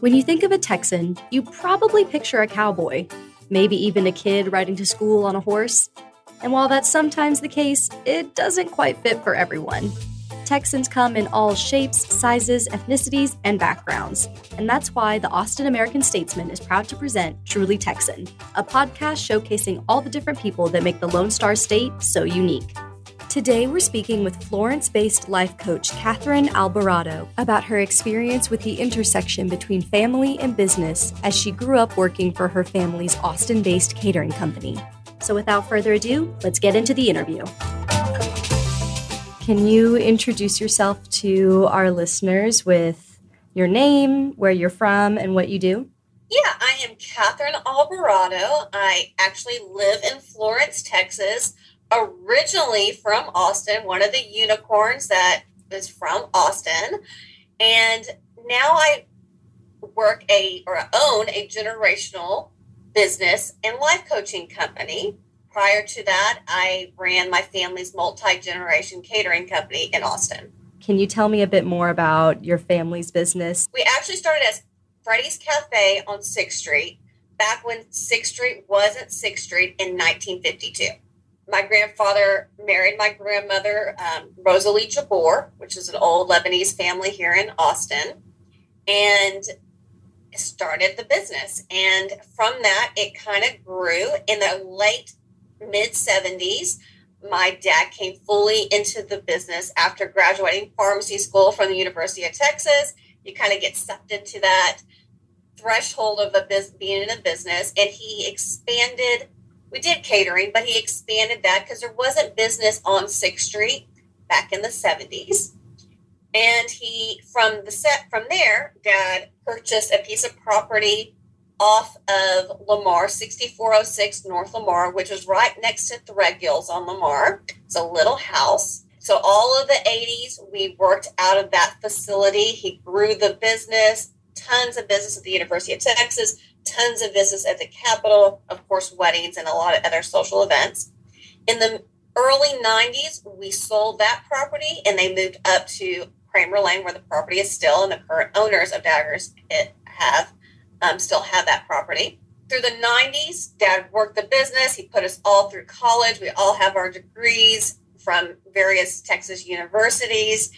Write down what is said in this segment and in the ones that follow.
When you think of a Texan, you probably picture a cowboy, maybe even a kid riding to school on a horse. And while that's sometimes the case, it doesn't quite fit for everyone. Texans come in all shapes, sizes, ethnicities, and backgrounds. And that's why the Austin American Statesman is proud to present Truly Texan, a podcast showcasing all the different people that make the Lone Star State so unique. Today, we're speaking with Florence based life coach Kathryn Albarado about her experience with the intersection between family and business as she grew up working for her family's Austin based catering company. So, without further ado, let's get into the interview. Can you introduce yourself to our listeners with your name, where you're from, and what you do? Yeah, I am Kathryn Albarado. I actually live in Florence, Texas originally from Austin, one of the unicorns that is from Austin. And now I work a or own a generational business and life coaching company. Prior to that, I ran my family's multi generation catering company in Austin. Can you tell me a bit more about your family's business? We actually started as Freddy's Cafe on 6th Street back when 6th Street wasn't 6th Street in 1952 my grandfather married my grandmother, um, Rosalie Jabor, which is an old Lebanese family here in Austin, and started the business. And from that, it kind of grew in the late mid 70s. My dad came fully into the business after graduating pharmacy school from the University of Texas. You kind of get sucked into that threshold of biz- being in a business, and he expanded we did catering, but he expanded that because there wasn't business on Sixth Street back in the 70s. And he from the set from there, Dad purchased a piece of property off of Lamar, 6406 North Lamar, which was right next to Threadgill's on Lamar. It's a little house. So all of the 80s, we worked out of that facility. He grew the business, tons of business at the University of Texas, tons of business at the Capitol, of course, weddings and a lot of other social events. In the early 90s, we sold that property and they moved up to Kramer Lane, where the property is still, and the current owners of Dagar's it have um, still have that property. Through the 90s, Dad worked the business. He put us all through college. We all have our degrees from various Texas universities.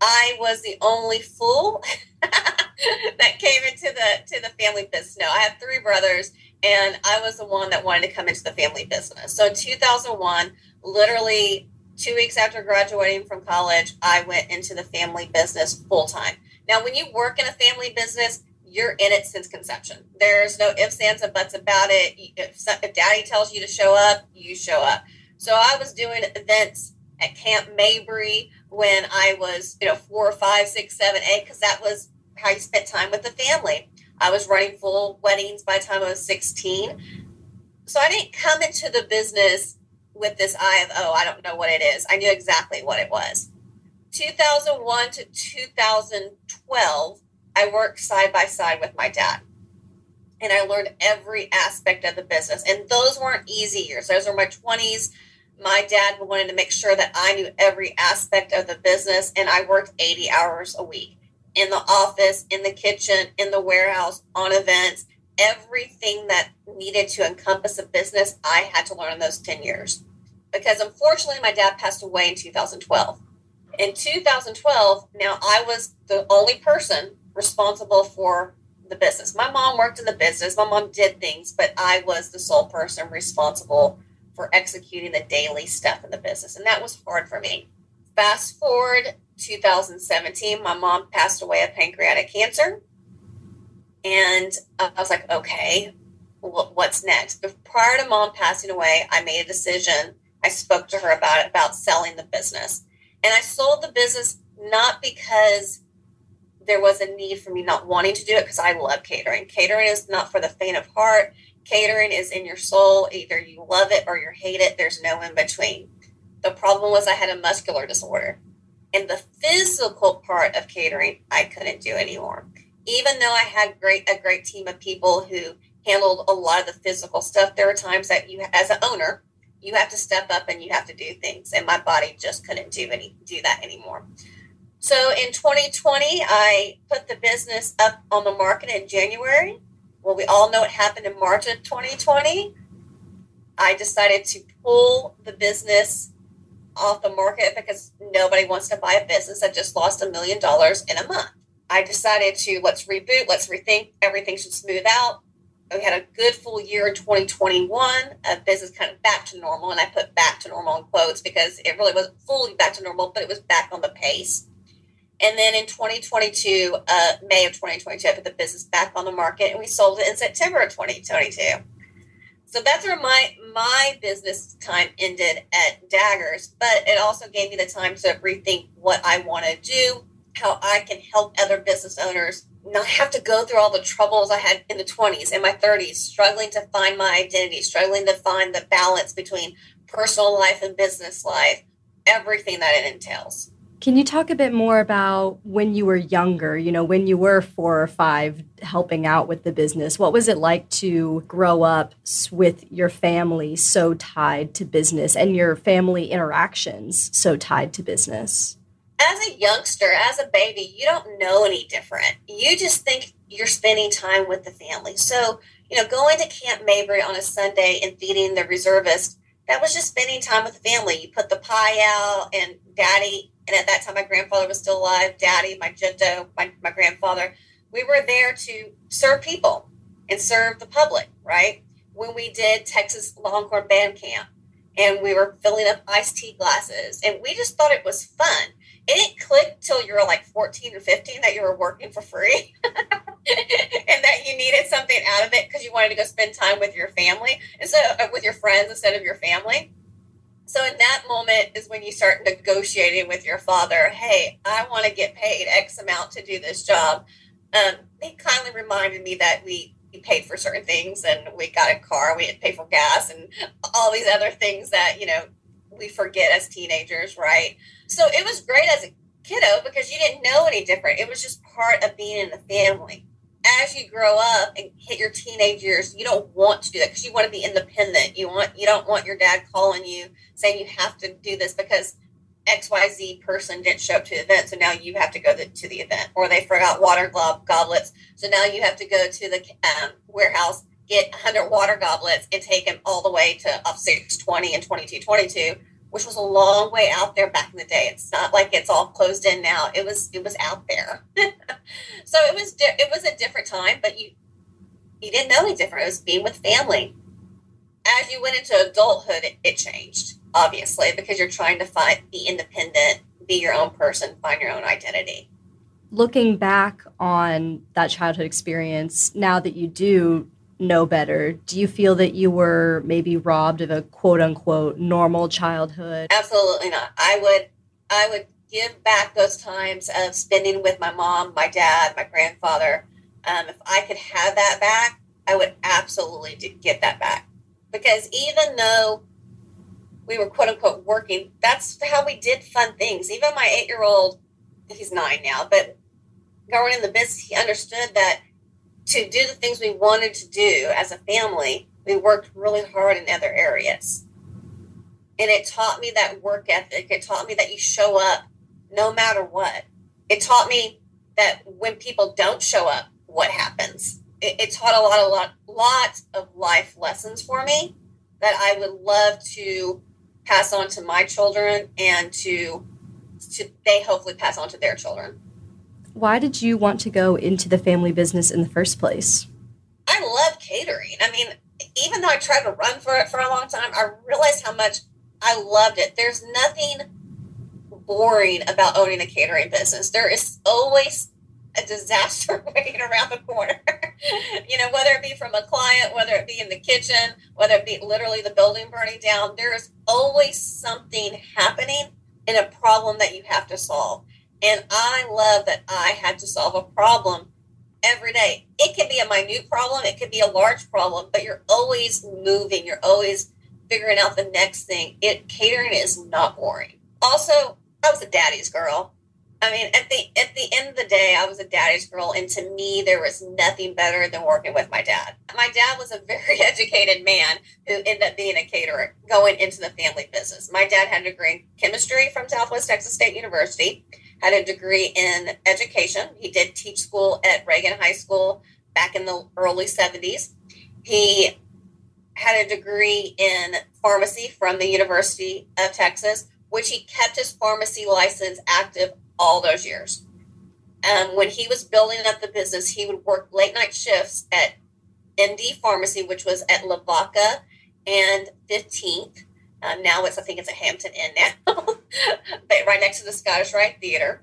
I was the only fool that came into the to the family business. No, I have three brothers, and I was the one that wanted to come into the family business. So in 2001, literally two weeks after graduating from college, I went into the family business full time. Now, when you work in a family business, you're in it since conception. There's no ifs, ands, and buts about it. If, if daddy tells you to show up, you show up. So I was doing events at Camp Mabry when I was, you know, four, five, six, seven, eight, because that was how you spent time with the family. I was running full weddings by the time I was 16. So I didn't come into the business with this eye of, oh, I don't know what it is. I knew exactly what it was. 2001 to 2012, I worked side by side with my dad. And I learned every aspect of the business. And those weren't easy years. Those were my 20s. My dad wanted to make sure that I knew every aspect of the business, and I worked 80 hours a week in the office, in the kitchen, in the warehouse, on events, everything that needed to encompass a business, I had to learn in those 10 years. Because unfortunately, my dad passed away in 2012. In 2012, now I was the only person responsible for the business. My mom worked in the business, my mom did things, but I was the sole person responsible for executing the daily stuff in the business. And that was hard for me. Fast forward 2017, my mom passed away of pancreatic cancer. And I was like, okay, what's next? But prior to mom passing away, I made a decision. I spoke to her about it, about selling the business. And I sold the business not because there was a need for me not wanting to do it, because I love catering. Catering is not for the faint of heart. Catering is in your soul. Either you love it or you hate it. There's no in between. The problem was I had a muscular disorder. And the physical part of catering, I couldn't do anymore. Even though I had great a great team of people who handled a lot of the physical stuff, there were times that you, as an owner, you have to step up and you have to do things, and my body just couldn't do any do that anymore. So in 2020, I put the business up on the market in January. Well, we all know what happened in March of 2020. I decided to pull the business off the market because nobody wants to buy a business that just lost a million dollars in a month. I decided to let's reboot, let's rethink, everything should smooth out. We had a good full year in 2021, a business kind of back to normal. And I put back to normal in quotes because it really wasn't fully back to normal, but it was back on the pace. And then in 2022, uh, May of 2022, I put the business back on the market and we sold it in September of 2022. So that's where my my business time ended at Dagar's, but it also gave me the time to rethink what I want to do, how I can help other business owners not have to go through all the troubles I had in the 20s and my 30s, struggling to find my identity, struggling to find the balance between personal life and business life, everything that it entails. Can you talk a bit more about when you were younger, you know, when you were four or five helping out with the business? What was it like to grow up with your family so tied to business and your family interactions so tied to business? As a youngster, as a baby, you don't know any different. You just think you're spending time with the family. So, you know, going to Camp Mabry on a Sunday and feeding the reservists, that was just spending time with the family. You put the pie out and daddy and at that time, my grandfather was still alive, daddy, my jinto, my, my grandfather. We were there to serve people and serve the public, right? When we did Texas Longhorn Band Camp and we were filling up iced tea glasses, and we just thought it was fun. It didn't click till you were like 14 or 15 that you were working for free and that you needed something out of it because you wanted to go spend time with your family instead of with your friends instead of your family so in that moment is when you start negotiating with your father. Hey, I want to get paid X amount to do this job. Um, he kindly reminded me that we, we paid for certain things and we got a car, we had to pay for gas and all these other things that, you know, we forget as teenagers, right? So it was great as a kiddo because you didn't know any different. It was just part of being in the family as you grow up and hit your teenage years, you don't want to do that because you want to be independent. You want you don't want your dad calling you saying you have to do this because XYZ person didn't show up to the event, so now you have to go to, the event, or they forgot water glob goblets, so now you have to go to the um, warehouse, get 100 water goblets, and take them all the way to up 620 and 2222 which was a long way out there back in the day. It's not like it's all closed in now. It was it was out there. so it was di- it was a different time, but you you didn't know any different. It was being with family. As you went into adulthood, it, it changed obviously because you're trying to find be independent, be your own person, find your own identity. Looking back on that childhood experience, now that you do know better, do you feel that you were maybe robbed of a quote unquote normal childhood? Absolutely not. I would I would give back those times of spending with my mom, my dad, my grandfather. Um, if I could have that back, I would absolutely get that back. Because even though we were quote unquote working, that's how we did fun things. Even my eight year old, he's nine now, but growing in the business, he understood that to do the things we wanted to do as a family, we worked really hard in other areas. And it taught me that work ethic. It taught me that you show up no matter what. It taught me that when people don't show up, what happens. It, it taught a lot, a lot, lot of life lessons for me that I would love to pass on to my children and to, to they hopefully pass on to their children. Why did you want to go into the family business in the first place? I love catering. I mean, even though I tried to run for it for a long time, I realized how much I loved it. There's nothing boring about owning a catering business. There is always a disaster waiting around the corner. you know, whether it be from a client, whether it be in the kitchen, whether it be literally the building burning down, there is always something happening in a problem that you have to solve. And I love that I had to solve a problem every day. It can be a minute problem, it could be a large problem, but you're always moving, you're always figuring out the next thing. It catering is not boring. Also, I was a daddy's girl. I mean, at the at the end of the day, I was a daddy's girl, and to me, there was nothing better than working with my dad. My dad was a very educated man who ended up being a caterer, going into the family business. My dad had a degree in chemistry from Southwest Texas State University had a degree in education. He did teach school at Reagan High School back in the early 70s. He had a degree in pharmacy from the University of Texas, which he kept his pharmacy license active all those years. Um, when he was building up the business, he would work late night shifts at ND Pharmacy, which was at Lavaca and 15th. Um, now it's, I think it's a Hampton Inn now, but right next to the Scottish Rite Theater.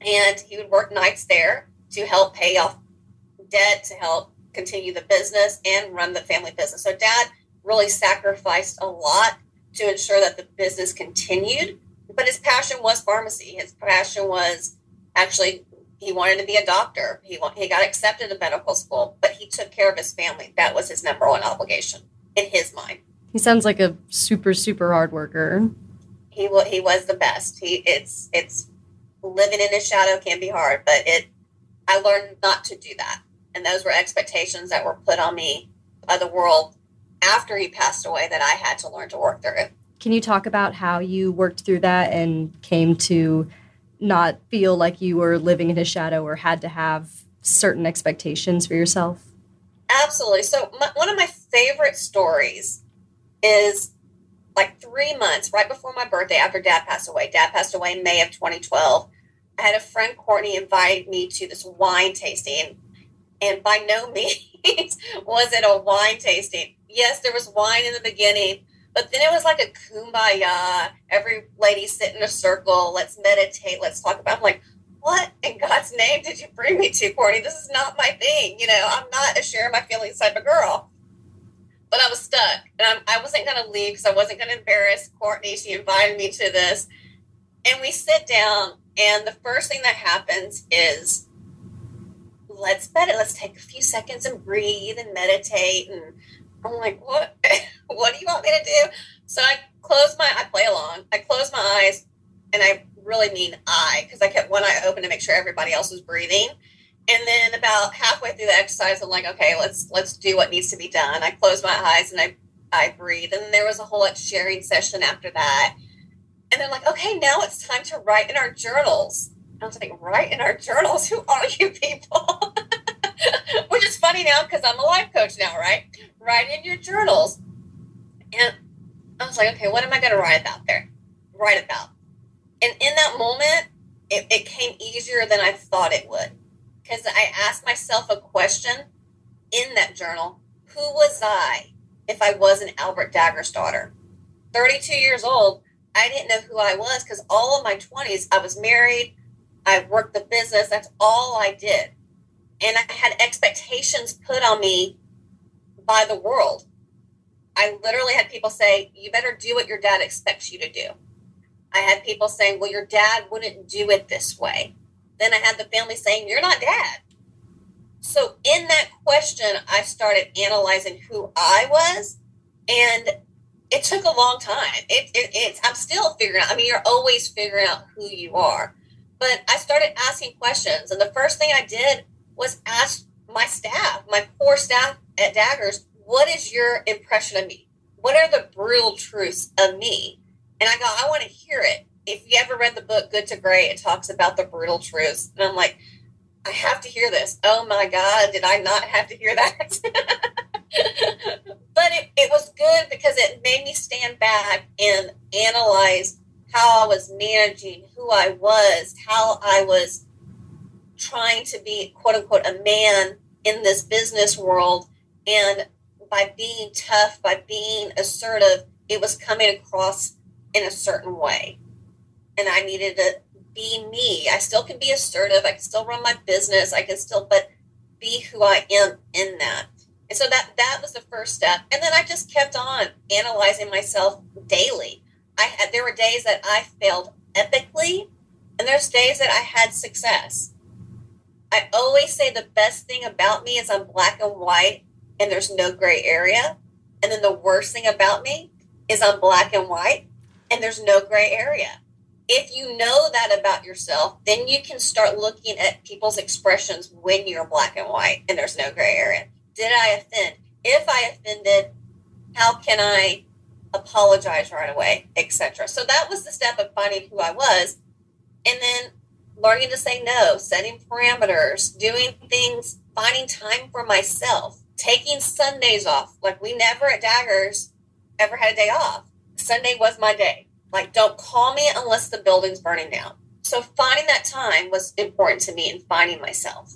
And he would work nights there to help pay off debt, to help continue the business and run the family business. So dad really sacrificed a lot to ensure that the business continued. But his passion was pharmacy. His passion was actually he wanted to be a doctor. He he got accepted to medical school, but he took care of his family. That was his number one obligation in his mind. He sounds like a super super hard worker. He will. he was the best. He it's it's living in his shadow can be hard, but it I learned not to do that. And those were expectations that were put on me by the world after he passed away that I had to learn to work through. Can you talk about how you worked through that and came to not feel like you were living in his shadow or had to have certain expectations for yourself? Absolutely. So, my, one of my favorite stories is like three months right before my birthday after dad passed away. Dad passed away in May of 2012. I had a friend, Courtney, invite me to this wine tasting. And by no means was it a wine tasting. Yes, there was wine in the beginning, but then it was like a kumbaya. Every lady sit in a circle. Let's meditate. Let's talk about. I'm like, what in God's name did you bring me to, Courtney? This is not my thing. You know, I'm not a share my feelings type of girl. But I was stuck, and I was not going to leave because I wasn't going to embarrass Courtney. She invited me to this, and we sit down, and the first thing that happens is let's bet it. Let's take a few seconds and breathe and meditate and I'm like, what? what do you want me to do? So I close my, I play along. I close my eyes, and I really mean I, because I kept one eye open to make sure everybody else was breathing. And then about halfway through the exercise, I'm like, okay, let's let's do what needs to be done. I close my eyes and I I breathe, and there was a whole sharing session after that. And they're like, okay, now it's time to write in our journals. I was like, write in our journals? Who are you people? Which is funny now because I'm a life coach now, right? Write in your journals. And I was like, okay, what am I going to write about there? Write about. And in that moment, it, it came easier than I thought it would. Because I asked myself a question in that journal Who was I if I wasn't Albert Dagar's daughter? 32 years old, I didn't know who I was because all of my 20s, I was married, I worked the business, that's all I did and I had expectations put on me by the world. I literally had people say, You better do what your dad expects you to do. I had people saying, Well, your dad wouldn't do it this way. Then I had the family saying, You're not dad. So, in that question, I started analyzing who I was, and it took a long time. It, it, it's I'm still figuring out. I mean, you're always figuring out who you are. But I started asking questions, and the first thing I did was ask my staff, my core staff at Dagar's, what is your impression of me? What are the brutal truths of me? And I go, I want to hear it. If you ever read the book Good to Great, it talks about the brutal truths. And I'm like, I have to hear this. Oh my God, did I not have to hear that? but it, it was good because it made me stand back and analyze how I was managing who I was, how I was trying to be quote unquote a man in this business world and by being tough by being assertive it was coming across in a certain way and i needed to be me. I still can be assertive. I can still run my business. I can still but be who i am in that. And so that that was the first step. And then i just kept on analyzing myself daily. I had there were days that i failed epically and there's days that i had success. I always say the best thing about me is I'm black and white and there's no gray area. And then the worst thing about me is I'm black and white and there's no gray area. If you know that about yourself, then you can start looking at people's expressions when you're black and white and there's no gray area. Did I offend? If I offended, how can I apologize right away, etc. So that was the step of finding who I was. And then learning to say no, setting parameters, doing things, finding time for myself, taking Sundays off. Like we never at Dagar's ever had a day off. Sunday was my day. Like, don't call me unless the building's burning down. So finding that time was important to me and finding myself.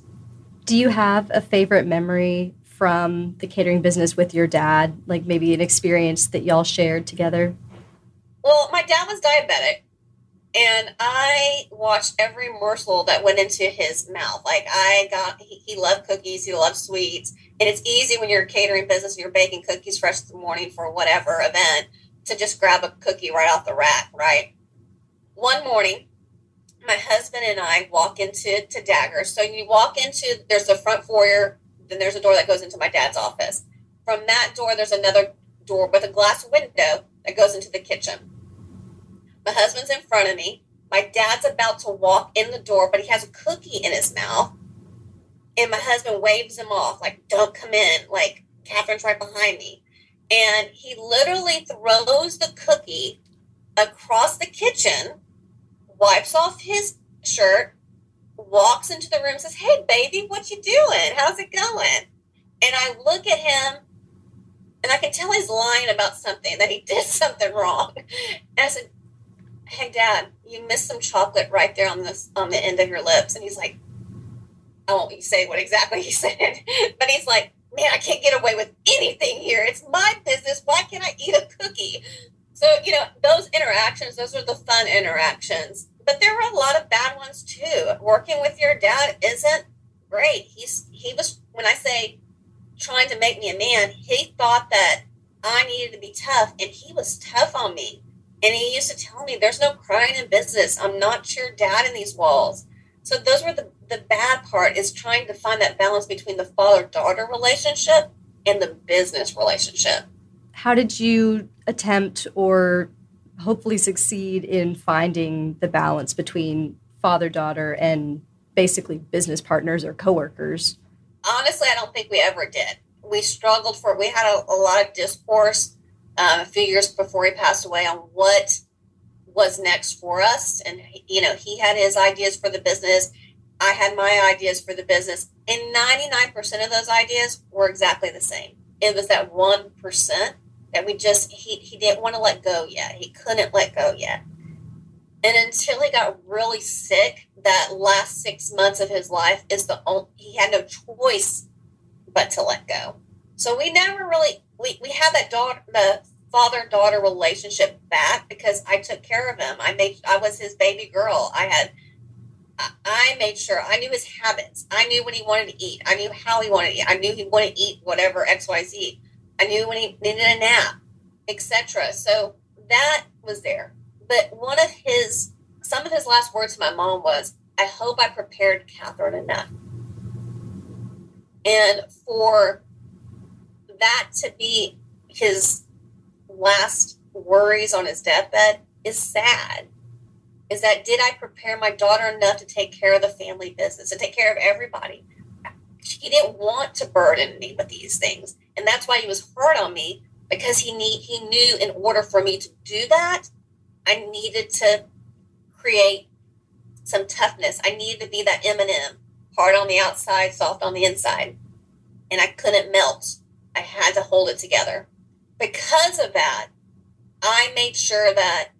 Do you have a favorite memory from the catering business with your dad? Like maybe an experience that y'all shared together? Well, my dad was diabetic and I watched every morsel that went into his mouth. Like I got, he, he, loved cookies, he loved sweets, and it's easy when you're a catering business and you're baking cookies fresh in the morning for whatever event to just grab a cookie right off the rack, right? One morning, my husband and I walk into to Dagar. So you walk into there's a front foyer, then there's a door that goes into my dad's office. From that door, there's another door with a glass window that goes into the kitchen my husband's in front of me. My dad's about to walk in the door, but he has a cookie in his mouth. And my husband waves him off, like, don't come in. Like, Kathryn's right behind me. And he literally throws the cookie across the kitchen, wipes off his shirt, walks into the room, says, Hey, baby, what you doing? How's it going? And I look at him and I can tell he's lying about something, that he did something wrong. And I said, hey dad you missed some chocolate right there on this on the end of your lips and he's like i won't say what exactly he said but he's like man i can't get away with anything here. It's my business. Why can't i eat a cookie? So you know those interactions those are the fun interactions. But there were a lot of bad ones too. Working with your dad isn't great. He's he was when i say trying to make me a man he thought that i needed to be tough and he was tough on me. And he used to tell me, there's no crying in business. I'm not your dad in these walls. So those were the, the bad part is trying to find that balance between the father-daughter relationship and the business relationship. How did you attempt or hopefully succeed in finding the balance between father-daughter and basically business partners or coworkers? Honestly, I don't think we ever did. We struggled for we had a, a lot of discourse um, a few years before he passed away on what was next for us. And, you know, he had his ideas for the business. I had my ideas for the business. And 99% of those ideas were exactly the same. It was that 1% that we just, he, he didn't want to let go yet. He couldn't let go yet. And until he got really sick, that last six months of his life is the only, he had no choice but to let go. So we never really we, we had that daughter the father daughter relationship back because I took care of him. I made I was his baby girl. I had I made sure I knew his habits. I knew what he wanted to eat. I knew how he wanted to eat. I knew he wanted to eat whatever XYZ. I knew when he needed a nap, etc. So that was there. But one of his some of his last words to my mom was, I hope I prepared Kathryn enough. And for that to be his last worries on his deathbed is sad. Is that did I prepare my daughter enough to take care of the family business, to take care of everybody? He didn't want to burden me with these things. And that's why he was hard on me because he need he knew in order for me to do that, I needed to create some toughness. I needed to be that M&M, hard on the outside, soft on the inside. And I couldn't melt. I had to hold it together. Because of that, I made sure that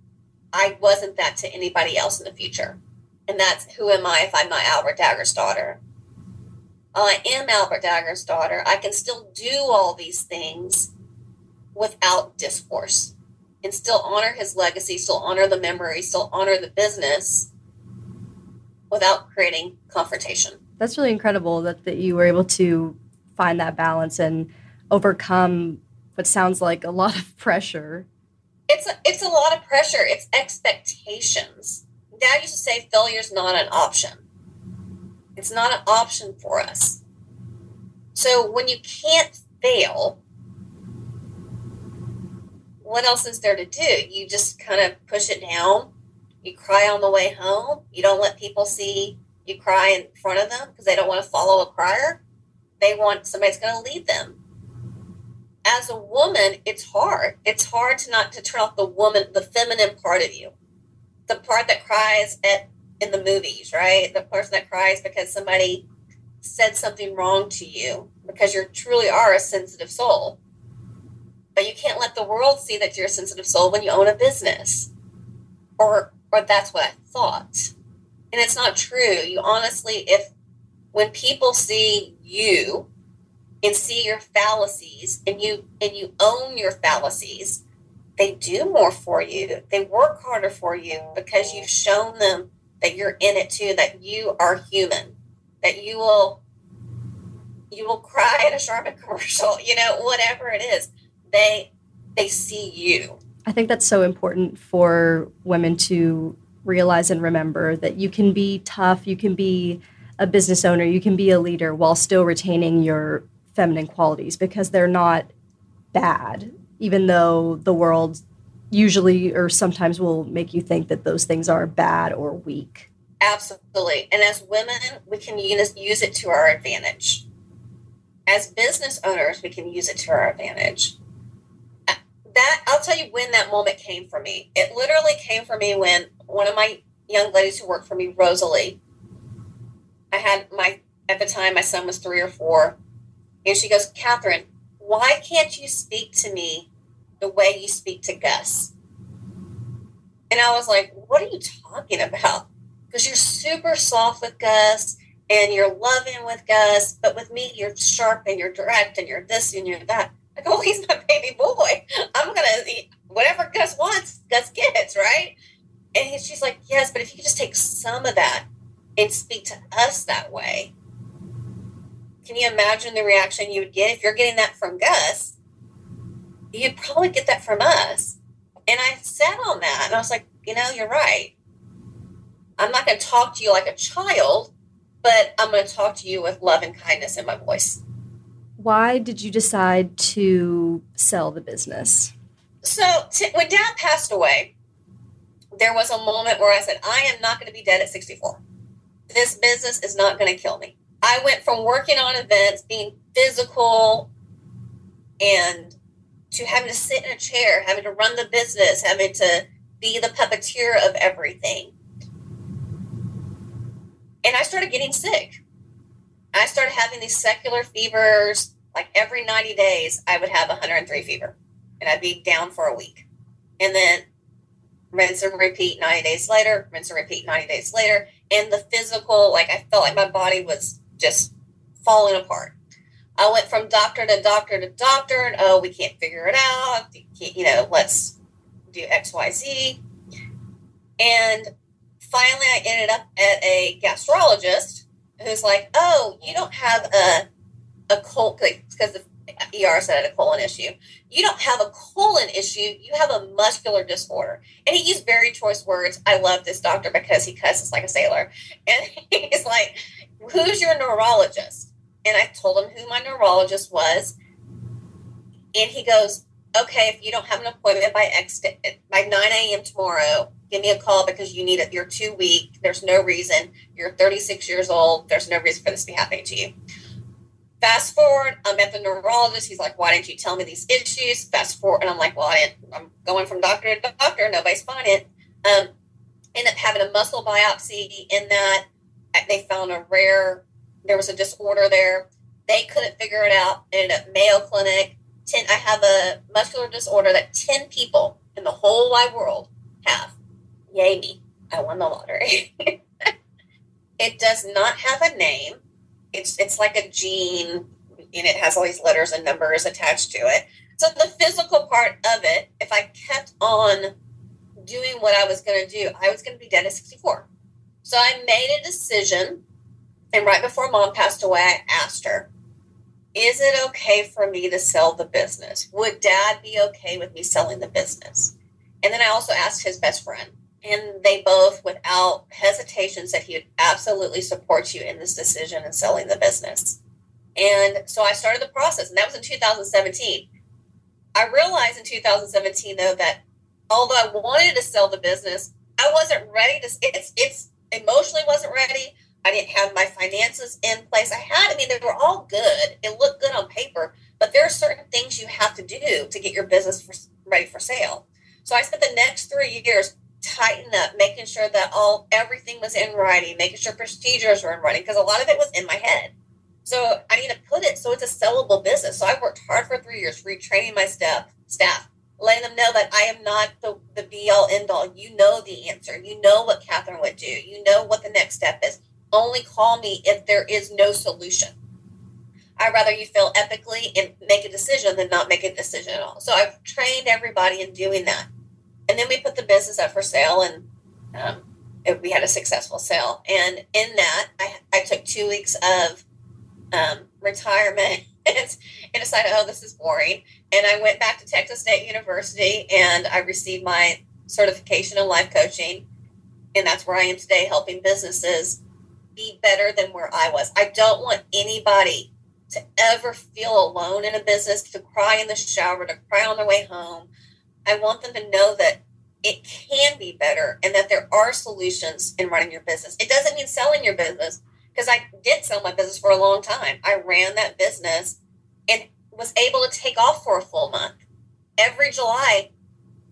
I wasn't that to anybody else in the future. And that's who am I if I'm not Albert Dagar's daughter? I am Albert Dagar's daughter. I can still do all these things without discourse and still honor his legacy, still honor the memory, still honor the business without creating confrontation. That's really incredible that, that you were able to find that balance and overcome what sounds like a lot of pressure. It's a, it's a lot of pressure. It's expectations. Dad used to say failure is not an option. It's not an option for us. So when you can't fail, what else is there to do? You just kind of push it down. You cry on the way home. You don't let people see you cry in front of them because they don't want to follow a crier. They want somebody's going to lead them as a woman, it's hard. It's hard to not to turn off the woman, the feminine part of you, the part that cries at in the movies, right? The person that cries because somebody said something wrong to you because you truly are a sensitive soul. But you can't let the world see that you're a sensitive soul when you own a business. Or or that's what I thought. And it's not true. You honestly if when people see you and see your fallacies and you and you own your fallacies, they do more for you. They work harder for you because you've shown them that you're in it too, that you are human, that you will you will cry at a Charmin commercial, you know, whatever it is. They they see you. I think that's so important for women to realize and remember that you can be tough, you can be a business owner, you can be a leader while still retaining your feminine qualities because they're not bad, even though the world usually or sometimes will make you think that those things are bad or weak. Absolutely. And as women, we can use, it to our advantage. As business owners, we can use it to our advantage. Uh, that I'll tell you when that moment came for me. It literally came for me when one of my young ladies who worked for me, Rosalie, I had my at the time my son was three or four, and she goes, Kathryn, why can't you speak to me the way you speak to Gus? And I was like, What are you talking about? Because you're super soft with Gus and you're loving with Gus, but with me, you're sharp and you're direct and you're this and you're that. I go, well, he's my baby boy. I'm going to, eat whatever Gus wants, Gus gets, right? And she's like, yes, but if you could just take some of that and speak to us that way, can you imagine the reaction you would get if you're getting that from Gus? You'd probably get that from us. And I sat on that and I was like, you know, you're right. I'm not going to talk to you like a child, but I'm going to talk to you with love and kindness in my voice. Why did you decide to sell the business? So, t- when dad passed away, there was a moment where I said, I am not going to be dead at 64. This business is not going to kill me. I went from working on events, being physical, and to having to sit in a chair, having to run the business, having to be the puppeteer of everything. And I started getting sick. I started having these secular fevers. Like every 90 days, I would have 103 fever and I'd be down for a week. And then rinse and repeat 90 days later, rinse and repeat 90 days later. And the physical, like I felt like my body was just falling apart. I went from doctor to doctor to doctor, and oh, we can't figure it out. You know, let's do X, Y, Z. And finally, I ended up at a gastrologist who's like, "Oh, you don't have a a colon because the ER said I had a colon issue. You don't have a colon issue. You have a muscular disorder." And he used very choice words. I love this doctor because he cusses like a sailor, and he's like who's your neurologist? And I told him who my neurologist was. And he goes, okay, if you don't have an appointment by X by 9 a.m. tomorrow, give me a call because you need it. You're too weak. There's no reason. You're 36 years old. There's no reason for this to be happening to you. Fast forward, I'm at the neurologist. He's like, why didn't you tell me these issues? Fast forward, and I'm like, well, I am going from doctor to doctor. Nobody's finding it. Um, end up having a muscle biopsy in that they found a rare, there was a disorder there. They couldn't figure it out. Ended up Mayo Clinic. 10, I have a muscular disorder that 10 people in the whole wide world have. Yay me. I won the lottery. it does not have a name. It's it's like a gene and it has all these letters and numbers attached to it. So the physical part of it, if I kept on doing what I was going to do, I was going to be dead at 64. So I made a decision. And right before mom passed away, I asked her, Is it okay for me to sell the business? Would dad be okay with me selling the business? And then I also asked his best friend. And they both, without hesitation, said he would absolutely support you in this decision and selling the business. And so I started the process, and that was in 2017. I realized in 2017, though, that although I wanted to sell the business, I wasn't ready to. It's it's emotionally wasn't ready. I didn't have my finances in place. I had, I mean, they were all good. It looked good on paper, but there are certain things you have to do to get your business for, ready for sale. So I spent the next three years tighten up, making sure that all everything was in writing, making sure procedures were in writing, because a lot of it was in my head. So I need to put it so it's a sellable business. So I worked hard for three years retraining my staff, staff, letting them know that I am not the, the be all end all. You know the answer. You know what Kathryn would do. You know what the next step is. Only call me if there is no solution. I'd rather you fail epically and make a decision than not make a decision at all. So I've trained everybody in doing that. And then we put the business up for sale and um, it, we had a successful sale. And in that, I, I took two weeks of um, retirement and decided, oh, this is boring. And I went back to Texas State University and I received my certification in life coaching. And that's where I am today, helping businesses be better than where I was. I don't want anybody to ever feel alone in a business, to cry in the shower, to cry on their way home. I want them to know that it can be better and that there are solutions in running your business. It doesn't mean selling your business because I did sell my business for a long time. I ran that business and was able to take off for a full month. Every July,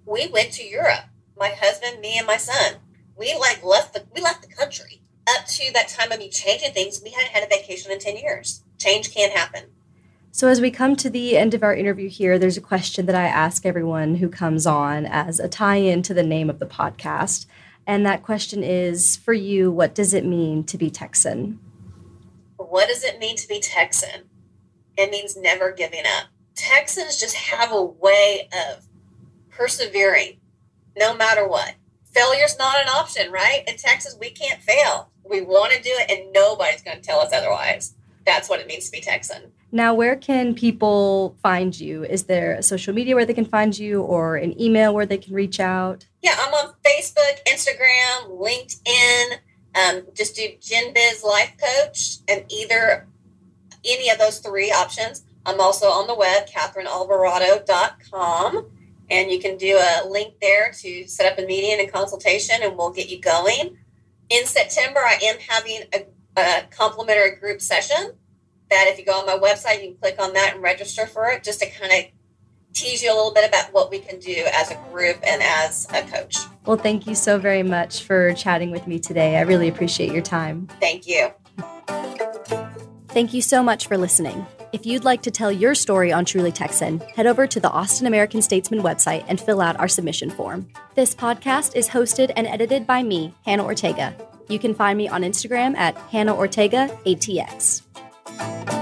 we went to Europe. My husband, me, and my son. We like left the we left the country. Up to that time of me changing things, we hadn't had a vacation in ten years. Change can happen. So, as we come to the end of our interview here, there's a question that I ask everyone who comes on as a tie in to the name of the podcast. And that question is for you, what does it mean to be Texan? What does it mean to be Texan? It means never giving up. Texans just have a way of persevering no matter what. Failure's not an option, right? In Texas, we can't fail. We want to do it, and nobody's going to tell us otherwise. That's what it means to be Texan. Now, where can people find you? Is there a social media where they can find you or an email where they can reach out? Yeah, I'm on Facebook, Instagram, LinkedIn. Um, just do Gen Biz Life Coach and either any of those three options. I'm also on the web, KathrynAlbarado.com, and you can do a link there to set up a meeting and consultation, and we'll get you going. In September, I am having a, a complimentary group session that if you go on my website, you can click on that and register for it just to kind of tease you a little bit about what we can do as a group and as a coach. Well, thank you so very much for chatting with me today. I really appreciate your time. Thank you. Thank you so much for listening. If you'd like to tell your story on Truly Texan, head over to the Austin American Statesman website and fill out our submission form. This podcast is hosted and edited by me, Hannah Ortega. You can find me on Instagram at Hannah Ortega ATX.